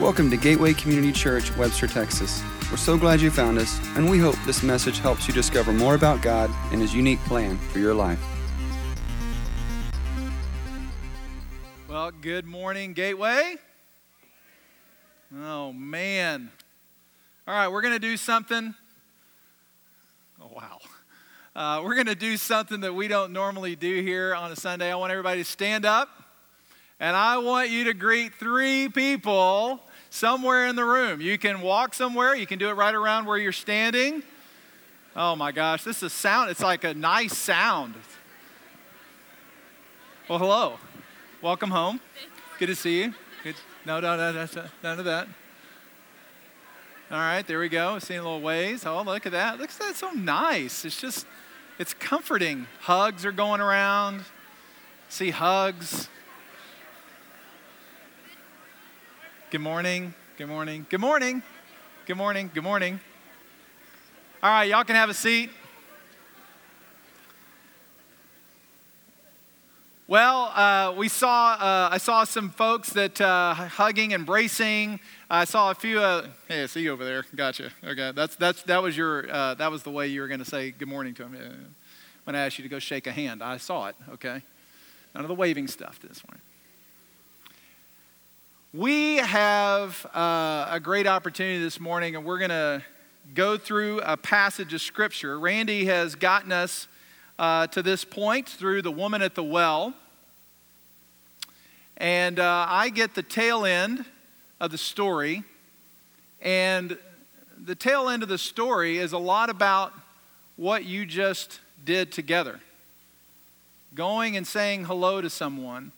Welcome to Gateway Community Church, Webster, Texas. We're so glad you found us, and we hope this message helps you discover more about God and His unique plan for your life. Well, good morning, Gateway. Oh, man. All right, we're going to do something. Oh, wow. Uh, we're going to do something that we don't normally do here on a Sunday. I want everybody to stand up, and I want you to greet three people somewhere in the room. You can walk somewhere, you can do it right around where you're standing. Oh my gosh, this is a sound. It's like a nice sound. Well, hello. Welcome home. Good to see you. Good. No, no, no, no, none of that. All right, there we go. Seeing little waves. Oh, look at that. Look at that. So nice. It's just, it's comforting. Hugs are going around. See hugs. Good morning. Good morning. Good morning. Good morning. Good morning. All right, y'all can have a seat. Well, uh, we saw, uh, I saw some folks that uh, hugging, embracing. I saw a few, uh, hey, I see you over there. Gotcha. Okay, that's, that's, that, was your, uh, that was the way you were going to say good morning to them. When I asked you to go shake a hand, I saw it, okay? None of the waving stuff this morning. We have uh, a great opportunity this morning, and we're going to go through a passage of Scripture. Randy has gotten us uh, to this point through the woman at the well. And uh, I get the tail end of the story. And the tail end of the story is a lot about what you just did together going and saying hello to someone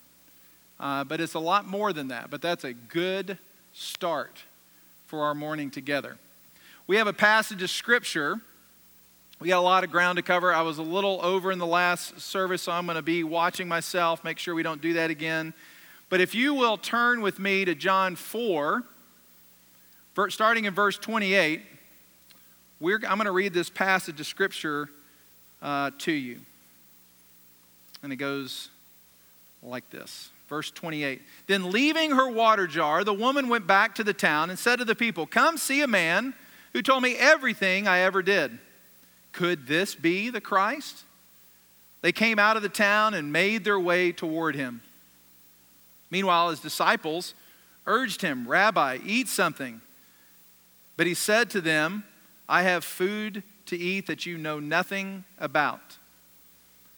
uh, but it's a lot more than that. But that's a good start for our morning together. We have a passage of Scripture. We got a lot of ground to cover. I was a little over in the last service, so I'm going to be watching myself, make sure we don't do that again. But if you will turn with me to John 4, starting in verse 28, I'm going to read this passage of Scripture uh, to you. And it goes like this. Verse 28. Then, leaving her water jar, the woman went back to the town and said to the people, Come see a man who told me everything I ever did. Could this be the Christ? They came out of the town and made their way toward him. Meanwhile, his disciples urged him, Rabbi, eat something. But he said to them, I have food to eat that you know nothing about.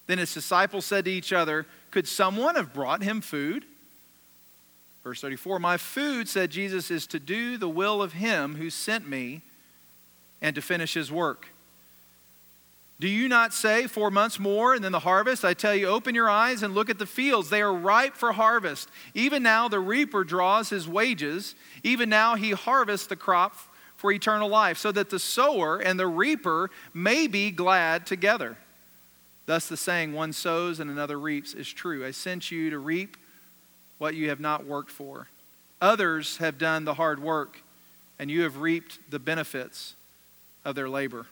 Then his disciples said to each other, could someone have brought him food? Verse 34 My food, said Jesus, is to do the will of him who sent me and to finish his work. Do you not say, Four months more and then the harvest? I tell you, open your eyes and look at the fields. They are ripe for harvest. Even now the reaper draws his wages. Even now he harvests the crop for eternal life, so that the sower and the reaper may be glad together. Thus, the saying, one sows and another reaps, is true. I sent you to reap what you have not worked for. Others have done the hard work, and you have reaped the benefits of their labor.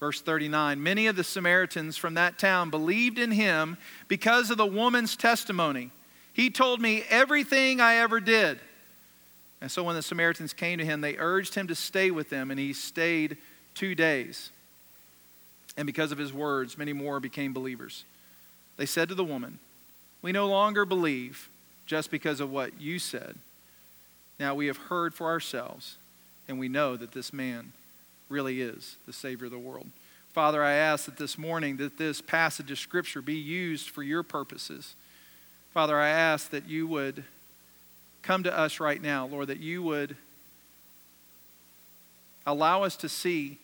Verse 39 Many of the Samaritans from that town believed in him because of the woman's testimony. He told me everything I ever did. And so when the Samaritans came to him, they urged him to stay with them, and he stayed two days. And because of his words, many more became believers. They said to the woman, We no longer believe just because of what you said. Now we have heard for ourselves, and we know that this man really is the Savior of the world. Father, I ask that this morning that this passage of Scripture be used for your purposes. Father, I ask that you would come to us right now, Lord, that you would allow us to see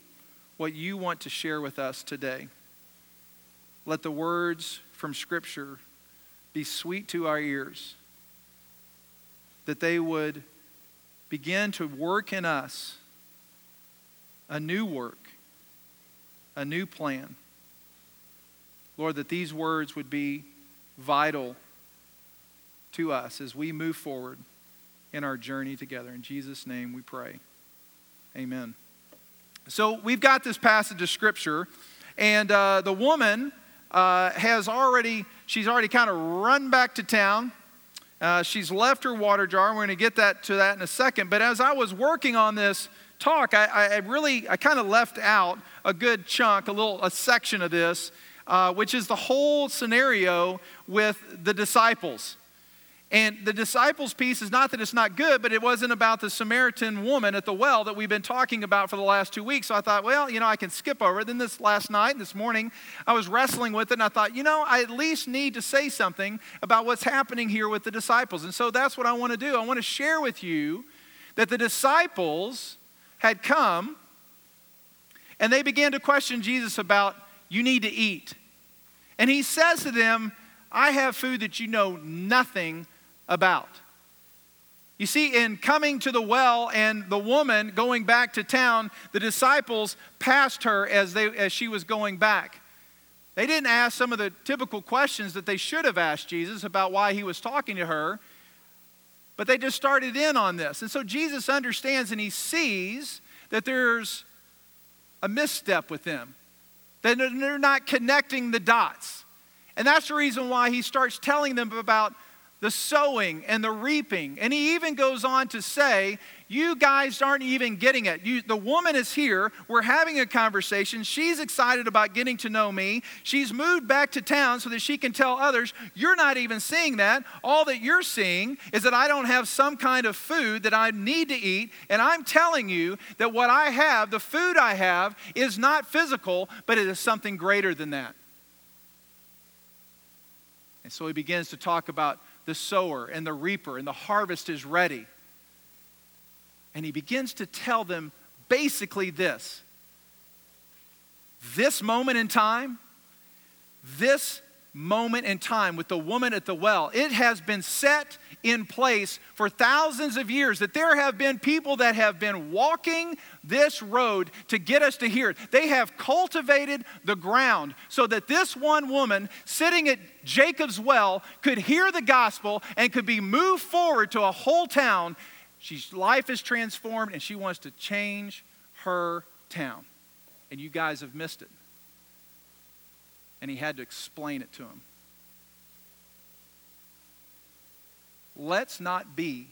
what you want to share with us today. Let the words from Scripture be sweet to our ears, that they would begin to work in us a new work, a new plan. Lord, that these words would be vital to us as we move forward in our journey together. In Jesus' name we pray. Amen. So we've got this passage of scripture, and uh, the woman uh, has already, she's already kind of run back to town, Uh, she's left her water jar. We're going to get that to that in a second. But as I was working on this talk, I, I really, I kind of left out a good chunk, a little, a section of this, uh, which is the whole scenario with the disciples. And the disciples piece is not that it's not good, but it wasn't about the Samaritan woman at the well that we've been talking about for the last two weeks. So I thought, well, you know, I can skip over it. Then this last night, this morning, I was wrestling with it and I thought, you know, I at least need to say something about what's happening here with the disciples. And so that's what I want to do. I want to share with you that the disciples had come and they began to question Jesus about, you need to eat. And he says to them, I have food that you know nothing about. You see, in coming to the well and the woman going back to town, the disciples passed her as, they, as she was going back. They didn't ask some of the typical questions that they should have asked Jesus about why he was talking to her, but they just started in on this. And so Jesus understands and he sees that there's a misstep with them, that they're not connecting the dots. And that's the reason why he starts telling them about the sowing and the reaping. And he even goes on to say, You guys aren't even getting it. You, the woman is here. We're having a conversation. She's excited about getting to know me. She's moved back to town so that she can tell others. You're not even seeing that. All that you're seeing is that I don't have some kind of food that I need to eat. And I'm telling you that what I have, the food I have, is not physical, but it is something greater than that. And so he begins to talk about the sower and the reaper, and the harvest is ready. And he begins to tell them basically this this moment in time, this moment in time with the woman at the well, it has been set in place for thousands of years that there have been people that have been walking this road to get us to hear it. They have cultivated the ground so that this one woman sitting at Jacob's well could hear the gospel and could be moved forward to a whole town. She's life is transformed and she wants to change her town. And you guys have missed it. And he had to explain it to him. let's not be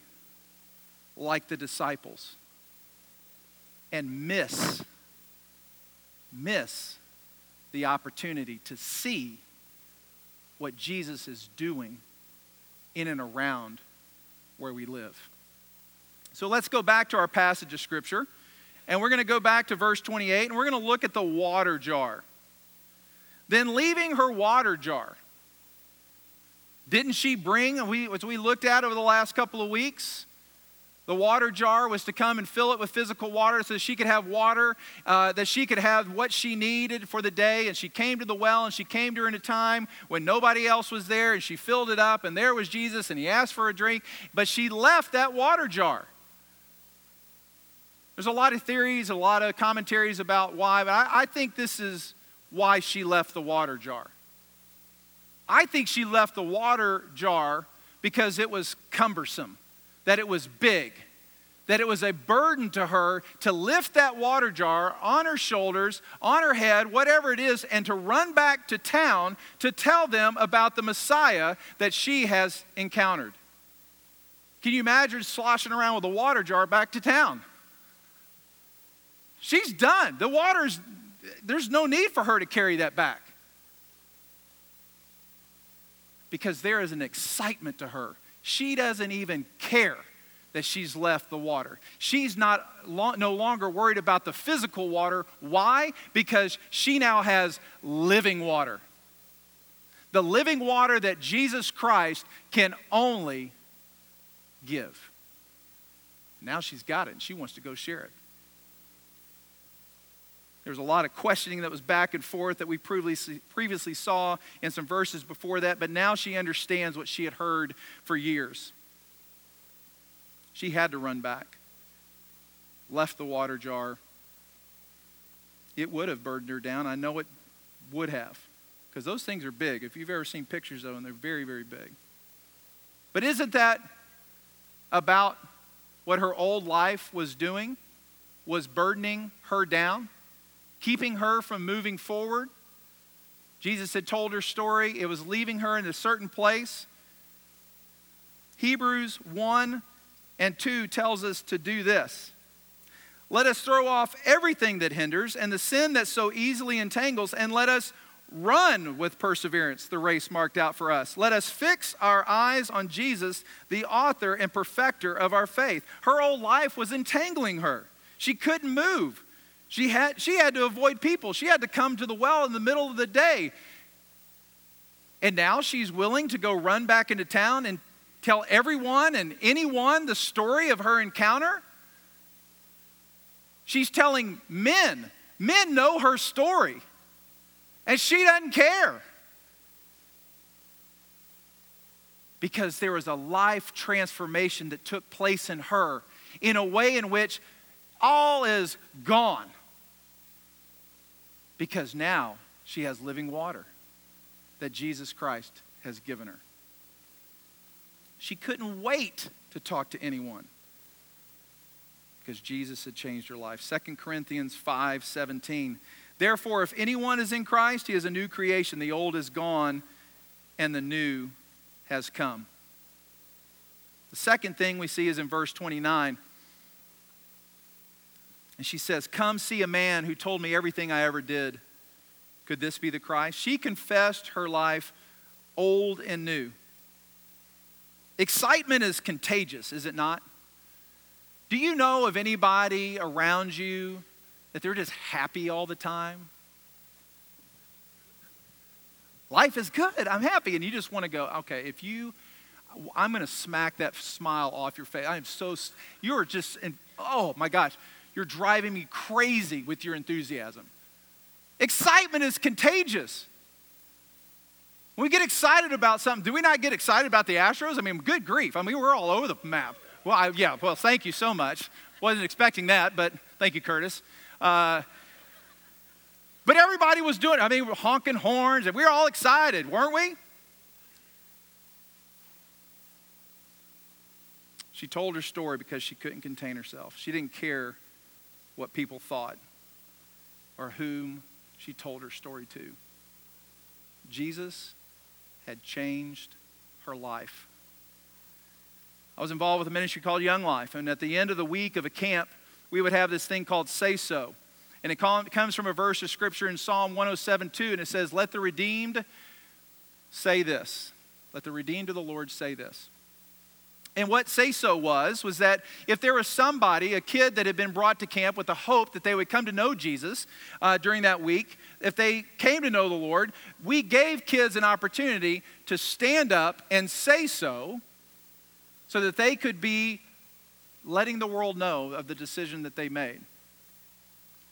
like the disciples and miss miss the opportunity to see what Jesus is doing in and around where we live. So let's go back to our passage of scripture and we're going to go back to verse 28 and we're going to look at the water jar. Then leaving her water jar, didn't she bring, we, as we looked at over the last couple of weeks, the water jar was to come and fill it with physical water so she could have water, uh, that she could have what she needed for the day. And she came to the well and she came during a time when nobody else was there and she filled it up and there was Jesus and he asked for a drink, but she left that water jar. There's a lot of theories, a lot of commentaries about why, but I, I think this is why she left the water jar. I think she left the water jar because it was cumbersome, that it was big, that it was a burden to her to lift that water jar on her shoulders, on her head, whatever it is, and to run back to town to tell them about the Messiah that she has encountered. Can you imagine sloshing around with a water jar back to town? She's done. The water's, there's no need for her to carry that back because there is an excitement to her. She doesn't even care that she's left the water. She's not no longer worried about the physical water. Why? Because she now has living water. The living water that Jesus Christ can only give. Now she's got it and she wants to go share it. There was a lot of questioning that was back and forth that we previously, previously saw in some verses before that, but now she understands what she had heard for years. She had to run back, left the water jar. It would have burdened her down. I know it would have, because those things are big. If you've ever seen pictures of them, they're very, very big. But isn't that about what her old life was doing? Was burdening her down? Keeping her from moving forward. Jesus had told her story, it was leaving her in a certain place. Hebrews 1 and 2 tells us to do this. Let us throw off everything that hinders and the sin that so easily entangles, and let us run with perseverance the race marked out for us. Let us fix our eyes on Jesus, the author and perfecter of our faith. Her whole life was entangling her. She couldn't move. She had, she had to avoid people. She had to come to the well in the middle of the day. And now she's willing to go run back into town and tell everyone and anyone the story of her encounter. She's telling men. Men know her story. And she doesn't care. Because there was a life transformation that took place in her in a way in which all is gone. Because now she has living water that Jesus Christ has given her. She couldn't wait to talk to anyone because Jesus had changed her life. 2 Corinthians 5 17. Therefore, if anyone is in Christ, he is a new creation. The old is gone and the new has come. The second thing we see is in verse 29. And she says, Come see a man who told me everything I ever did. Could this be the Christ? She confessed her life old and new. Excitement is contagious, is it not? Do you know of anybody around you that they're just happy all the time? Life is good. I'm happy. And you just want to go, okay, if you, I'm going to smack that smile off your face. I am so, you're just, in, oh my gosh, you're driving me crazy with your enthusiasm. Excitement is contagious. When we get excited about something, do we not get excited about the Astros? I mean, good grief. I mean, we're all over the map. Well, I, yeah, well, thank you so much. Wasn't expecting that, but thank you, Curtis. Uh, but everybody was doing it. I mean, honking horns, and we were all excited, weren't we? She told her story because she couldn't contain herself. She didn't care what people thought or whom she told her story to. Jesus had changed her life. I was involved with a ministry called Young Life, and at the end of the week of a camp, we would have this thing called Say So. And it comes from a verse of scripture in Psalm 107 2, and it says, Let the redeemed say this. Let the redeemed of the Lord say this. And what say so was, was that if there was somebody, a kid that had been brought to camp with the hope that they would come to know Jesus uh, during that week, if they came to know the Lord, we gave kids an opportunity to stand up and say so so that they could be letting the world know of the decision that they made.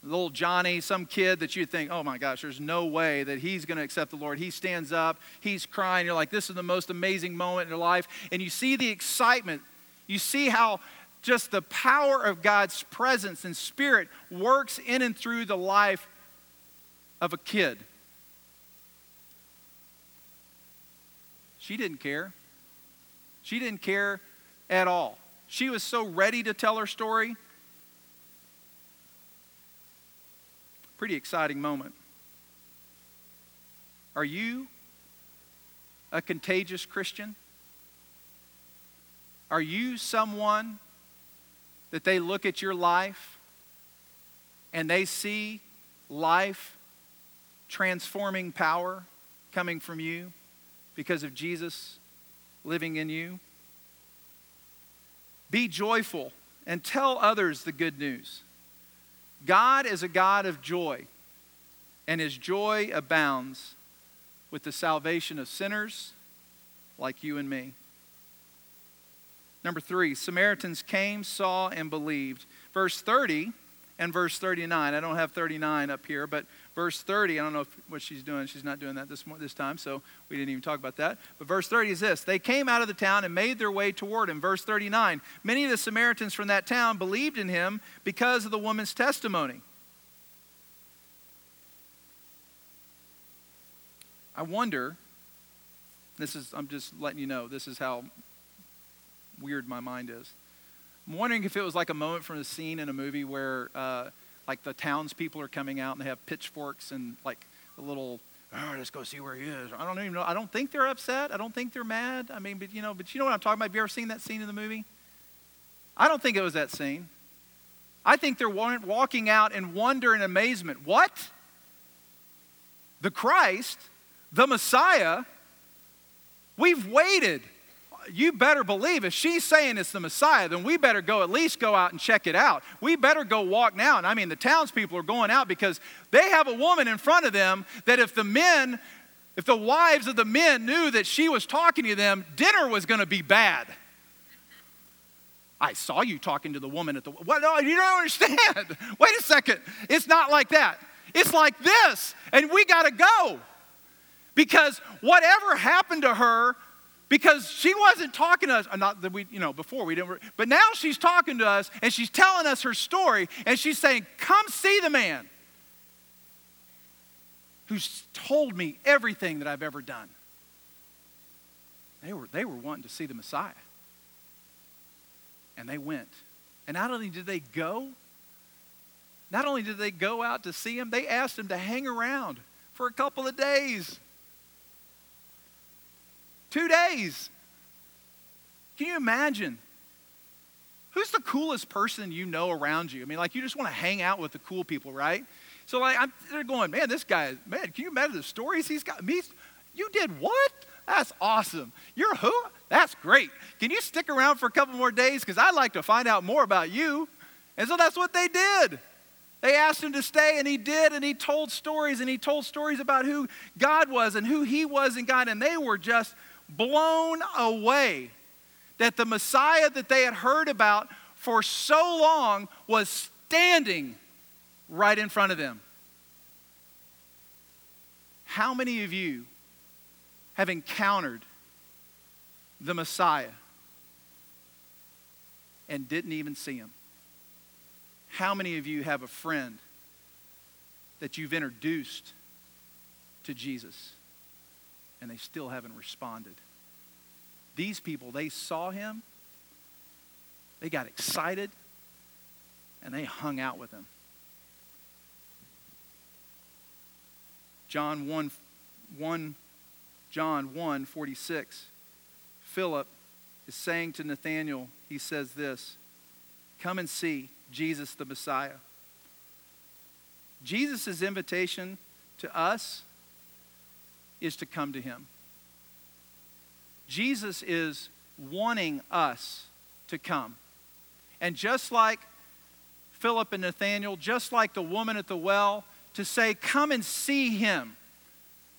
Little Johnny, some kid that you think, oh my gosh, there's no way that he's going to accept the Lord. He stands up, he's crying. You're like, this is the most amazing moment in your life. And you see the excitement. You see how just the power of God's presence and spirit works in and through the life of a kid. She didn't care. She didn't care at all. She was so ready to tell her story. Pretty exciting moment. Are you a contagious Christian? Are you someone that they look at your life and they see life transforming power coming from you because of Jesus living in you? Be joyful and tell others the good news. God is a God of joy, and his joy abounds with the salvation of sinners like you and me. Number three, Samaritans came, saw, and believed. Verse 30 and verse 39. I don't have 39 up here, but verse 30, I don't know if, what she's doing. She's not doing that this, this time, so we didn't even talk about that. But verse 30 is this They came out of the town and made their way toward him. Verse 39 Many of the Samaritans from that town believed in him because of the woman's testimony. I wonder, this is, I'm just letting you know, this is how weird my mind is. I'm wondering if it was like a moment from a scene in a movie where, uh, like, the townspeople are coming out and they have pitchforks and, like, a little oh, let's go see where he is. I don't even know. I don't think they're upset. I don't think they're mad. I mean, but you know, but you know what I'm talking about? Have you ever seen that scene in the movie? I don't think it was that scene. I think they're walking out in wonder and amazement. What? The Christ, the Messiah, we've waited. You better believe if she's saying it's the Messiah, then we better go at least go out and check it out. We better go walk now. And I mean, the townspeople are going out because they have a woman in front of them that if the men, if the wives of the men knew that she was talking to them, dinner was going to be bad. I saw you talking to the woman at the. What? No, you don't understand. Wait a second. It's not like that. It's like this, and we got to go. Because whatever happened to her, because she wasn't talking to us, uh, not that we, you know, before we didn't, but now she's talking to us and she's telling us her story and she's saying, Come see the man who's told me everything that I've ever done. They were, they were wanting to see the Messiah. And they went. And not only did they go, not only did they go out to see him, they asked him to hang around for a couple of days. Two days. Can you imagine? Who's the coolest person you know around you? I mean, like, you just want to hang out with the cool people, right? So, like, I'm, they're going, man, this guy, man, can you imagine the stories he's got? Me, you did what? That's awesome. You're who? That's great. Can you stick around for a couple more days? Because I'd like to find out more about you. And so that's what they did. They asked him to stay, and he did, and he told stories, and he told stories about who God was and who he was in God, and they were just blown away that the Messiah that they had heard about for so long was standing right in front of them. How many of you have encountered the Messiah and didn't even see him? How many of you have a friend that you've introduced to Jesus and they still haven't responded? These people, they saw him, they got excited, and they hung out with him. John 1, 1 John 1 46. Philip is saying to Nathanael, he says this Come and see Jesus the Messiah. Jesus' invitation to us is to come to him. Jesus is wanting us to come. And just like Philip and Nathanael, just like the woman at the well, to say, Come and see him.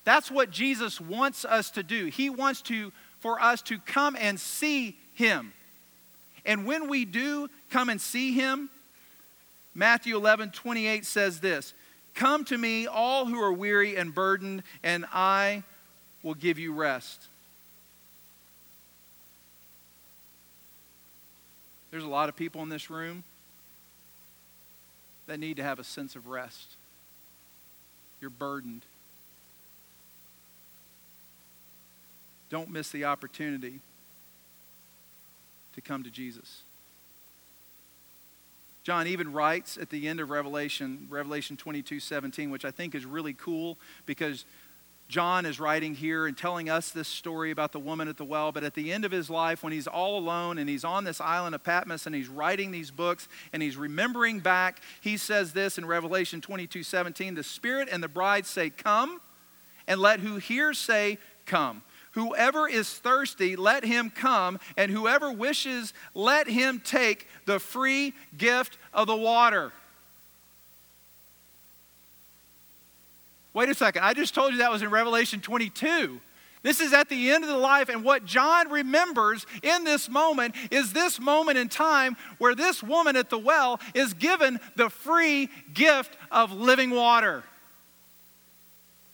That's what Jesus wants us to do. He wants to for us to come and see him. And when we do come and see him, Matthew 11, 28 says this Come to me, all who are weary and burdened, and I will give you rest. There's a lot of people in this room that need to have a sense of rest. You're burdened. Don't miss the opportunity to come to Jesus. John even writes at the end of Revelation, Revelation 22 17, which I think is really cool because John is writing here and telling us this story about the woman at the well. But at the end of his life, when he's all alone and he's on this island of Patmos and he's writing these books and he's remembering back, he says this in Revelation 22 17 The Spirit and the bride say, Come, and let who hears say, Come. Whoever is thirsty, let him come, and whoever wishes, let him take the free gift of the water. Wait a second, I just told you that was in Revelation 22. This is at the end of the life, and what John remembers in this moment is this moment in time where this woman at the well is given the free gift of living water.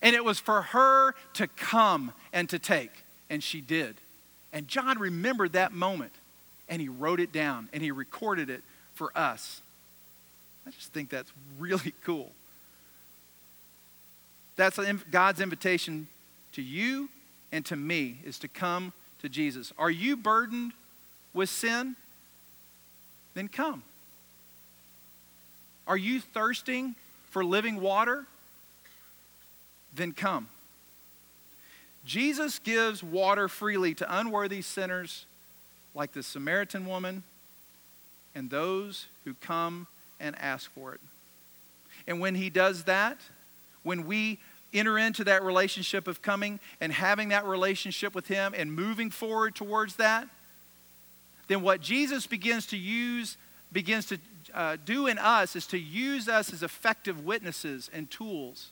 And it was for her to come and to take. And she did. And John remembered that moment and he wrote it down and he recorded it for us. I just think that's really cool. That's God's invitation to you and to me is to come to Jesus. Are you burdened with sin? Then come. Are you thirsting for living water? Then come. Jesus gives water freely to unworthy sinners like the Samaritan woman and those who come and ask for it. And when he does that, when we enter into that relationship of coming and having that relationship with him and moving forward towards that, then what Jesus begins to use, begins to uh, do in us is to use us as effective witnesses and tools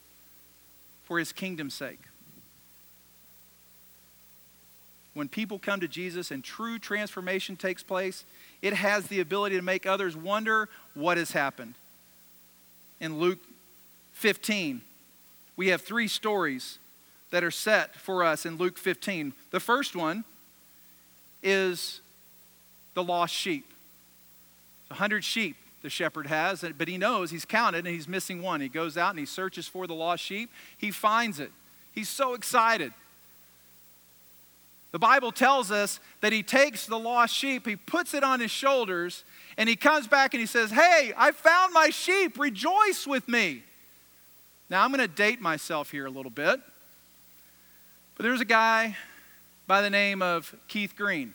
for his kingdom's sake. When people come to Jesus and true transformation takes place, it has the ability to make others wonder what has happened. In Luke 15, we have three stories that are set for us in Luke 15. The first one is the lost sheep. A hundred sheep the shepherd has, but he knows he's counted and he's missing one. He goes out and he searches for the lost sheep. He finds it. He's so excited. The Bible tells us that he takes the lost sheep, he puts it on his shoulders, and he comes back and he says, Hey, I found my sheep. Rejoice with me. Now, I'm going to date myself here a little bit. But there's a guy by the name of Keith Green.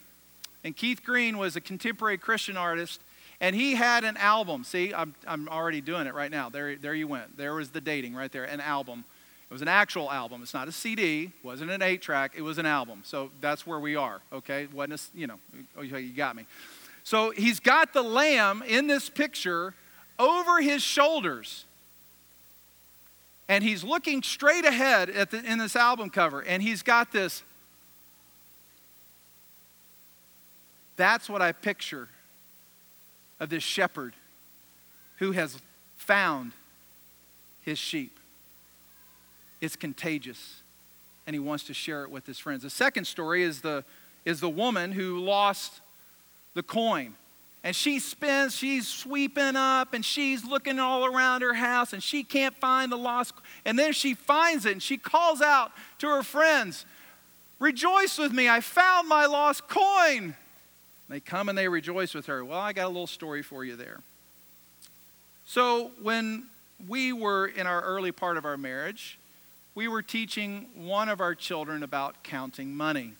And Keith Green was a contemporary Christian artist, and he had an album. See, I'm, I'm already doing it right now. There, there you went. There was the dating right there, an album. It was an actual album. It's not a CD, wasn't an eight track, it was an album. So that's where we are, okay? Wasn't a, you know, oh, you got me. So he's got the lamb in this picture over his shoulders. And he's looking straight ahead at the, in this album cover, and he's got this That's what I picture of this shepherd who has found his sheep. It's contagious, and he wants to share it with his friends. The second story is the, is the woman who lost the coin. And she spends, she's sweeping up and she's looking all around her house and she can't find the lost. And then she finds it and she calls out to her friends, Rejoice with me, I found my lost coin. They come and they rejoice with her. Well, I got a little story for you there. So, when we were in our early part of our marriage, we were teaching one of our children about counting money.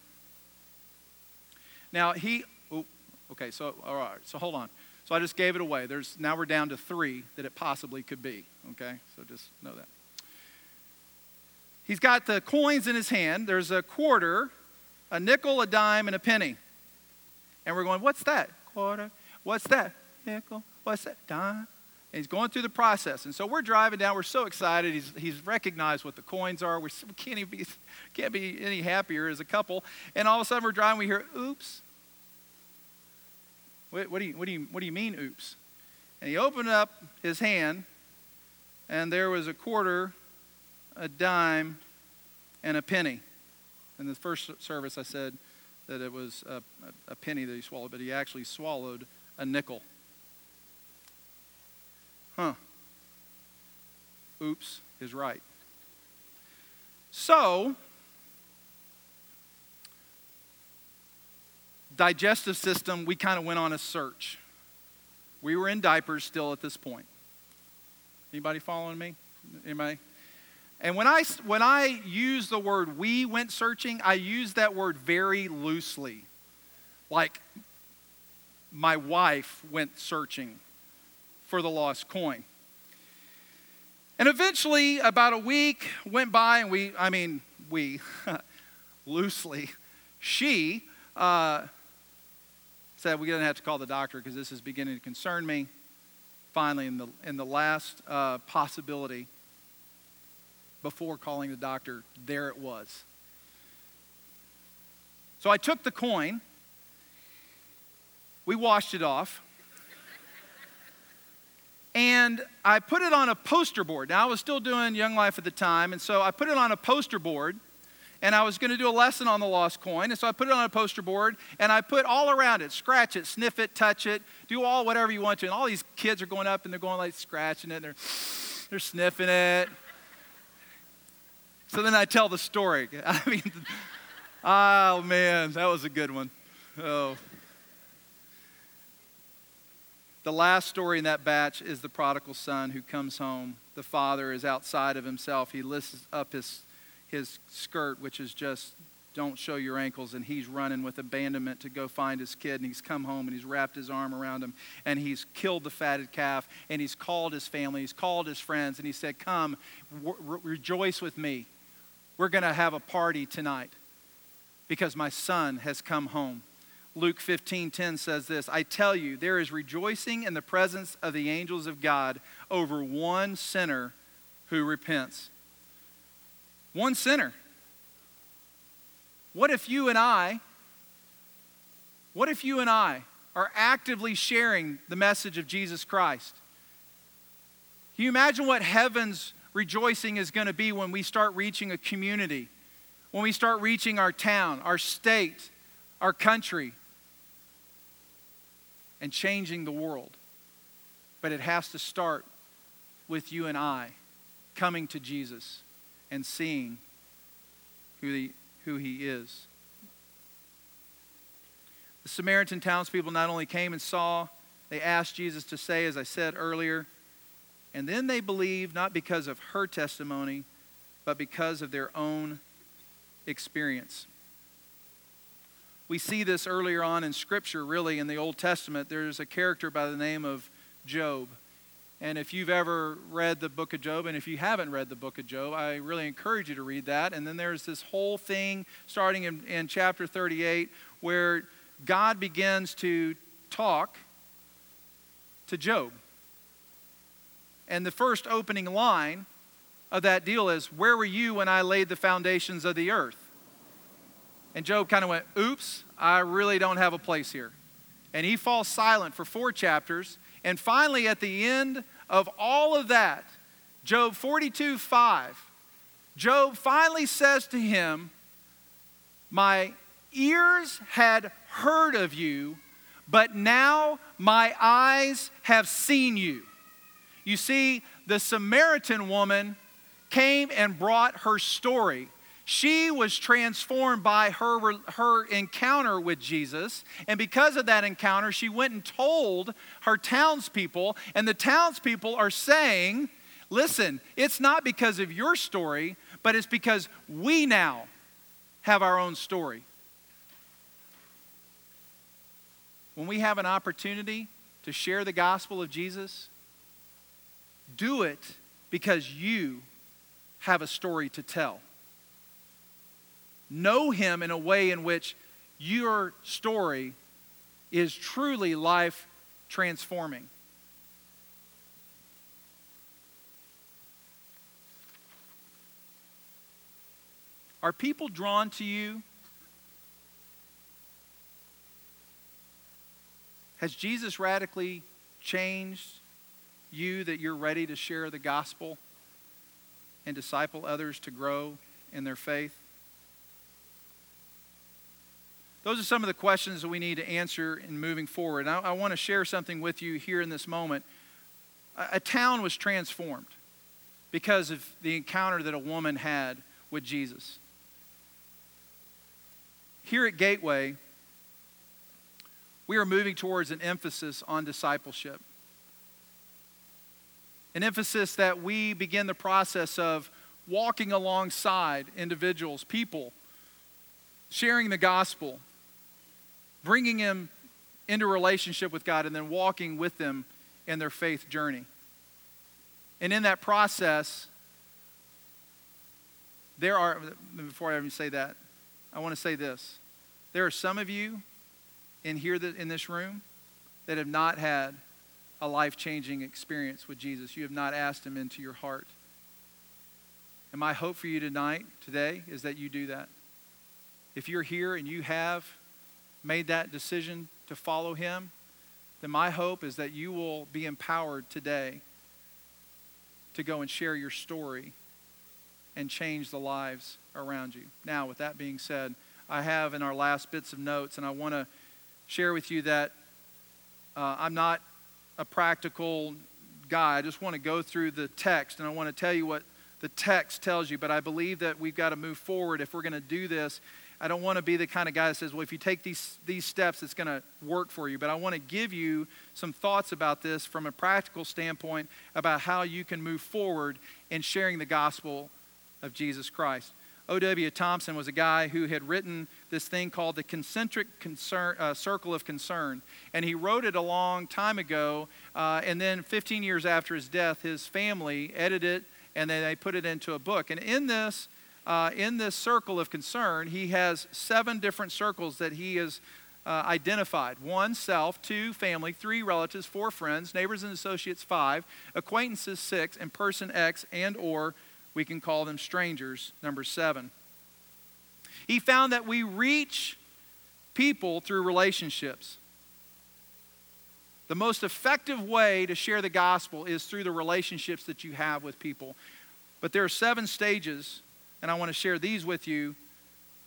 Now, he, oh, okay, so, all right, so hold on. So I just gave it away. There's, now we're down to three that it possibly could be, okay? So just know that. He's got the coins in his hand. There's a quarter, a nickel, a dime, and a penny. And we're going, what's that? Quarter. What's that? Nickel. What's that? Dime. And he's going through the process. And so we're driving down. We're so excited. He's, he's recognized what the coins are. We're, we can't, even be, can't be any happier as a couple. And all of a sudden we're driving. We hear, oops. What, what, do you, what, do you, what do you mean, oops? And he opened up his hand, and there was a quarter, a dime, and a penny. In the first service, I said, that it was a, a penny that he swallowed, but he actually swallowed a nickel. Huh. Oops is right. So, digestive system, we kind of went on a search. We were in diapers still at this point. Anybody following me? Anybody? And when I, when I use the word we went searching, I use that word very loosely. Like my wife went searching for the lost coin. And eventually, about a week went by, and we, I mean, we, loosely, she uh, said, We're going to have to call the doctor because this is beginning to concern me. Finally, in the, in the last uh, possibility, before calling the doctor, there it was. So I took the coin, we washed it off, and I put it on a poster board. Now, I was still doing Young Life at the time, and so I put it on a poster board, and I was going to do a lesson on the lost coin, and so I put it on a poster board, and I put all around it scratch it, sniff it, touch it, do all whatever you want to. And all these kids are going up and they're going like scratching it, they're, they're sniffing it. So then I tell the story. I mean, oh man, that was a good one. Oh. The last story in that batch is the prodigal son who comes home. The father is outside of himself. He lifts up his, his skirt, which is just don't show your ankles and he's running with abandonment to go find his kid and he's come home and he's wrapped his arm around him and he's killed the fatted calf and he's called his family he's called his friends and he said come re- rejoice with me we're going to have a party tonight because my son has come home. Luke 15:10 says this i tell you there is rejoicing in the presence of the angels of god over one sinner who repents. One sinner. What if you and I, what if you and I are actively sharing the message of Jesus Christ? Can you imagine what heaven's rejoicing is going to be when we start reaching a community, when we start reaching our town, our state, our country, and changing the world? But it has to start with you and I coming to Jesus and seeing who the who he is. The Samaritan townspeople not only came and saw, they asked Jesus to say, as I said earlier, and then they believed not because of her testimony, but because of their own experience. We see this earlier on in Scripture, really, in the Old Testament. There's a character by the name of Job. And if you've ever read the book of Job, and if you haven't read the book of Job, I really encourage you to read that. And then there's this whole thing starting in, in chapter 38 where God begins to talk to Job. And the first opening line of that deal is, Where were you when I laid the foundations of the earth? And Job kind of went, Oops, I really don't have a place here. And he falls silent for four chapters. And finally, at the end of all of that, Job 42 5, Job finally says to him, My ears had heard of you, but now my eyes have seen you. You see, the Samaritan woman came and brought her story. She was transformed by her, her encounter with Jesus. And because of that encounter, she went and told her townspeople. And the townspeople are saying, listen, it's not because of your story, but it's because we now have our own story. When we have an opportunity to share the gospel of Jesus, do it because you have a story to tell know Him in a way in which your story is truly life transforming. Are people drawn to you? Has Jesus radically changed you that you're ready to share the gospel and disciple others to grow in their faith? Those are some of the questions that we need to answer in moving forward. I, I want to share something with you here in this moment. A, a town was transformed because of the encounter that a woman had with Jesus. Here at Gateway, we are moving towards an emphasis on discipleship. An emphasis that we begin the process of walking alongside individuals, people, sharing the gospel, bringing them into relationship with God and then walking with them in their faith journey. And in that process, there are, before I even say that, I want to say this. There are some of you in here that, in this room that have not had a life changing experience with Jesus. You have not asked Him into your heart. And my hope for you tonight, today, is that you do that. If you're here and you have made that decision to follow him, then my hope is that you will be empowered today to go and share your story and change the lives around you. Now, with that being said, I have in our last bits of notes, and I want to share with you that uh, I'm not a practical guy. I just want to go through the text, and I want to tell you what the text tells you, but I believe that we've got to move forward if we're going to do this I don't want to be the kind of guy that says, well, if you take these, these steps, it's going to work for you. But I want to give you some thoughts about this from a practical standpoint about how you can move forward in sharing the gospel of Jesus Christ. O.W. Thompson was a guy who had written this thing called the concentric concern, uh, circle of concern. And he wrote it a long time ago. Uh, and then 15 years after his death, his family edited it and then they put it into a book. And in this, uh, in this circle of concern, he has seven different circles that he has uh, identified one, self, two, family, three, relatives, four, friends, neighbors and associates, five, acquaintances, six, and person X and or we can call them strangers, number seven. He found that we reach people through relationships. The most effective way to share the gospel is through the relationships that you have with people. But there are seven stages, and I want to share these with you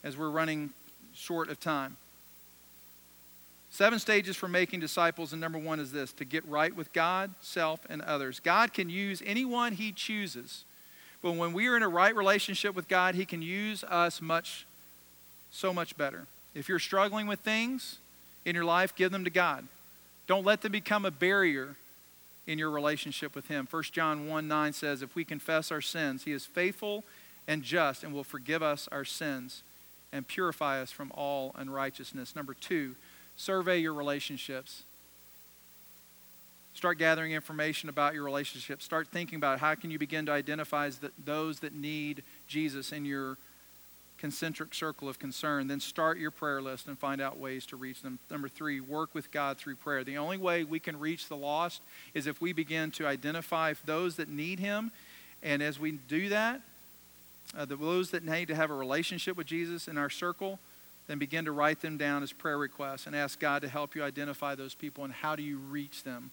as we're running short of time. Seven stages for making disciples, and number one is this to get right with God, self, and others. God can use anyone He chooses but when we are in a right relationship with God, He can use us much, so much better. If you're struggling with things in your life, give them to God. Don't let them become a barrier in your relationship with Him. 1 John 1 9 says, If we confess our sins, He is faithful and just and will forgive us our sins and purify us from all unrighteousness. Number two, survey your relationships. Start gathering information about your relationship. Start thinking about how can you begin to identify those that need Jesus in your concentric circle of concern. Then start your prayer list and find out ways to reach them. Number three, work with God through prayer. The only way we can reach the lost is if we begin to identify those that need Him. And as we do that, uh, those that need to have a relationship with Jesus in our circle, then begin to write them down as prayer requests and ask God to help you identify those people and how do you reach them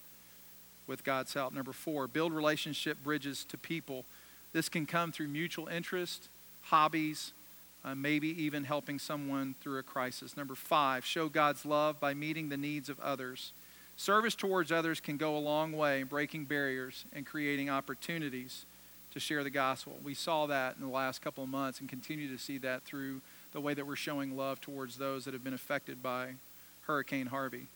with God's help. Number four, build relationship bridges to people. This can come through mutual interest, hobbies, uh, maybe even helping someone through a crisis. Number five, show God's love by meeting the needs of others. Service towards others can go a long way in breaking barriers and creating opportunities to share the gospel. We saw that in the last couple of months and continue to see that through the way that we're showing love towards those that have been affected by Hurricane Harvey.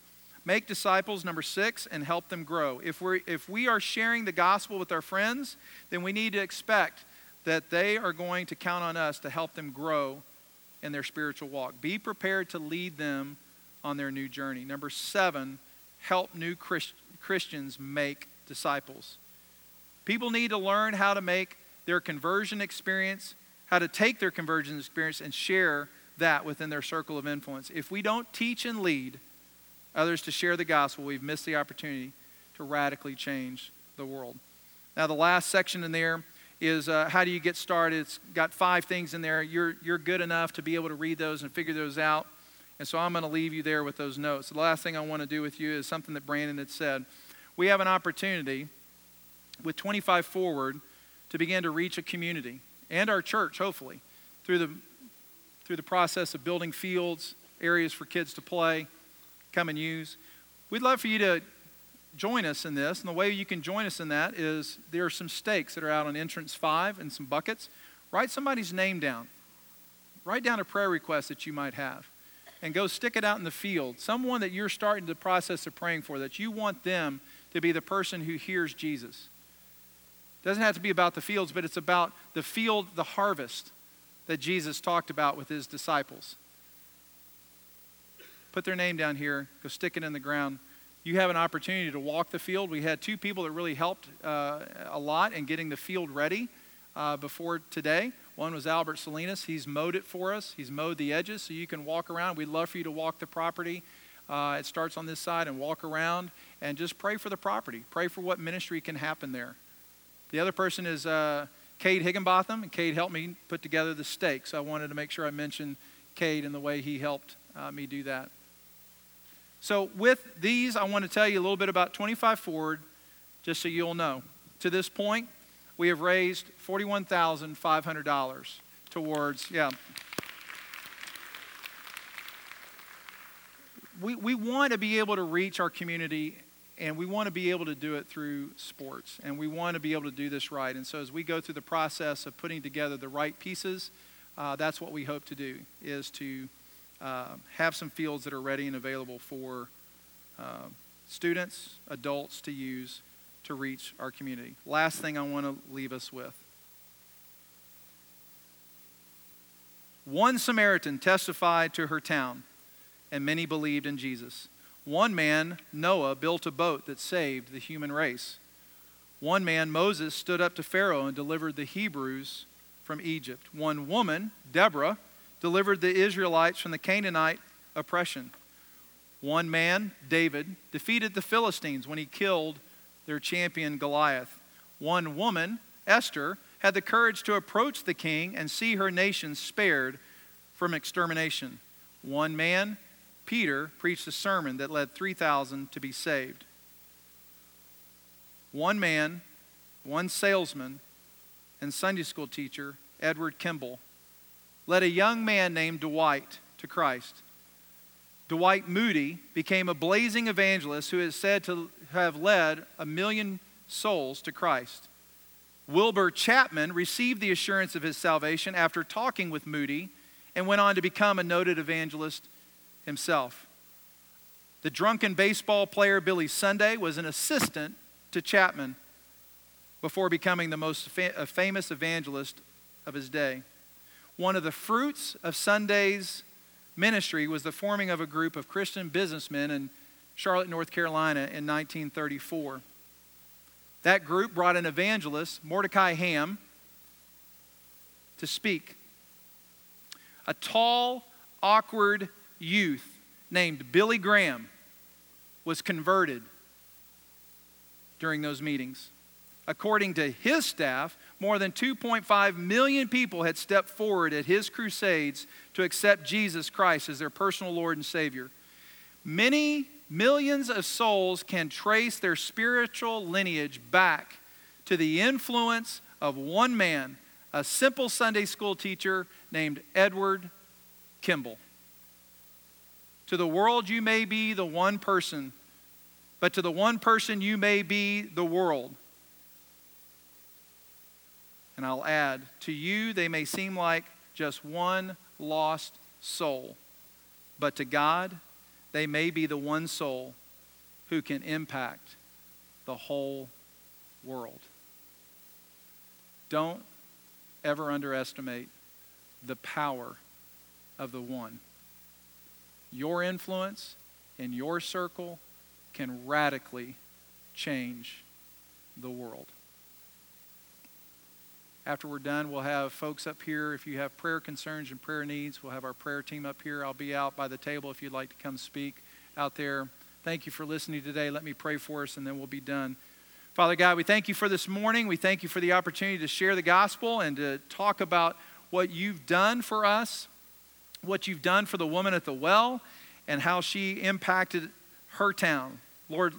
Make disciples, number six, and help them grow. If, we're, if we are sharing the gospel with our friends, then we need to expect that they are going to count on us to help them grow in their spiritual walk. Be prepared to lead them on their new journey. Number seven, help new Christ- Christians make disciples. People need to learn how to make their conversion experience, how to take their conversion experience and share that within their circle of influence. If we don't teach and lead, others to share the gospel, we've missed the opportunity to radically change the world. Now, the last section in there is uh, how do you get started? It's got five things in there. You're, you're good enough to be able to read those and figure those out. And so I'm going to leave you there with those notes. The last thing I want to do with you is something that Brandon had said. We have an opportunity with 25 Forward to begin to reach a community and our church, hopefully, through the, through the process of building fields, areas for kids to play, come and use. We'd love for you to join us in this. And the way you can join us in that is there are some stakes that are out on entrance five and some buckets. Write somebody's name down. Write down a prayer request that you might have. And go stick it out in the field. Someone that you're starting the process of praying for, that you want them to be the person who hears Jesus. Doesn't have to be about the fields, but it's about the field, the harvest that Jesus talked about with his disciples put their name down here, go stick it in the ground. You have an opportunity to walk the field. We had two people that really helped uh, a lot in getting the field ready uh, before today. One was Albert Salinas. He's mowed it for us. He's mowed the edges so you can walk around. We'd love for you to walk the property. Uh, it starts on this side and walk around and just pray for the property. Pray for what ministry can happen there. The other person is uh, Cade Higginbotham, and Cade helped me put together the stakes. I wanted to make sure I mentioned Cade and the way he helped uh, me do that. So, with these, I want to tell you a little bit about 25 Forward, just so you'll know. To this point, we have raised $41,500 towards, yeah. We, we want to be able to reach our community and we want to be able to do it through sports and we want to be able to do this right and so as we go through the process of putting together the right pieces uh, that's what we hope to do is to uh, have some fields that are ready and available for uh, students, adults to use to reach our community. Last thing I want to leave us with. One Samaritan testified to her town, and many believed in Jesus. One man, Noah, built a boat that saved the human race. One man, Moses, stood up to Pharaoh and delivered the Hebrews from Egypt. One woman, Deborah, delivered the Israelites from the Canaanite oppression. One man, David, defeated the Philistines when he killed their champion Goliath. One woman, Esther, had the courage to approach the king and see her nation spared from extermination. One man, Peter, preached a sermon that led 3,000 to be saved. One man, one salesman, and Sunday school teacher, Edward Kimball, led a young man named Dwight to Christ. Dwight Moody became a blazing evangelist who is said to have led a million souls to Christ. Wilbur Chapman received the assurance of his salvation after talking with Moody and went on to become a noted evangelist himself. The drunken baseball player Billy Sunday was an assistant to Chapman before becoming the most fa- famous evangelist of his day. One of the fruits of Sunday's ministry was the forming of a group of Christian businessmen in Charlotte, North Carolina in 1934. That group brought an evangelist, Mordecai Ham, to speak. A tall, awkward youth named Billy Graham was converted during those meetings. According to his staff, more than 2.5 million people had stepped forward at his crusades to accept Jesus Christ as their personal Lord and Savior. Many Millions of souls can trace their spiritual lineage back to the influence of one man, a simple Sunday school teacher named Edward Kimball. To the world, you may be the one person, but to the one person, you may be the world. And I'll add, to you, they may seem like just one lost soul, but to God, they may be the one soul who can impact the whole world. Don't ever underestimate the power of the one. Your influence in your circle can radically change the world. After we're done, we'll have folks up here. If you have prayer concerns and prayer needs, we'll have our prayer team up here. I'll be out by the table if you'd like to come speak out there. Thank you for listening today. Let me pray for us, and then we'll be done. Father God, we thank you for this morning. We thank you for the opportunity to share the gospel and to talk about what you've done for us, what you've done for the woman at the well, and how she impacted her town. Lord,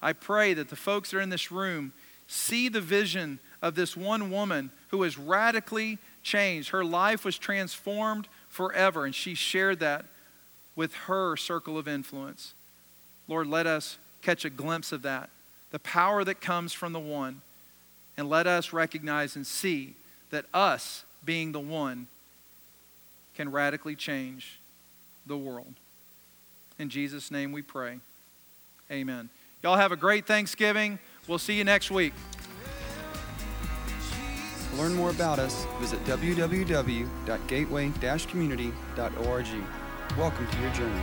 I pray that the folks that are in this room see the vision of this one woman who was radically changed. Her life was transformed forever, and she shared that with her circle of influence. Lord, let us catch a glimpse of that, the power that comes from the one, and let us recognize and see that us being the one can radically change the world. In Jesus' name we pray. Amen. Y'all have a great Thanksgiving. We'll see you next week. Learn more about us, visit www.gateway-community.org. Welcome to your journey.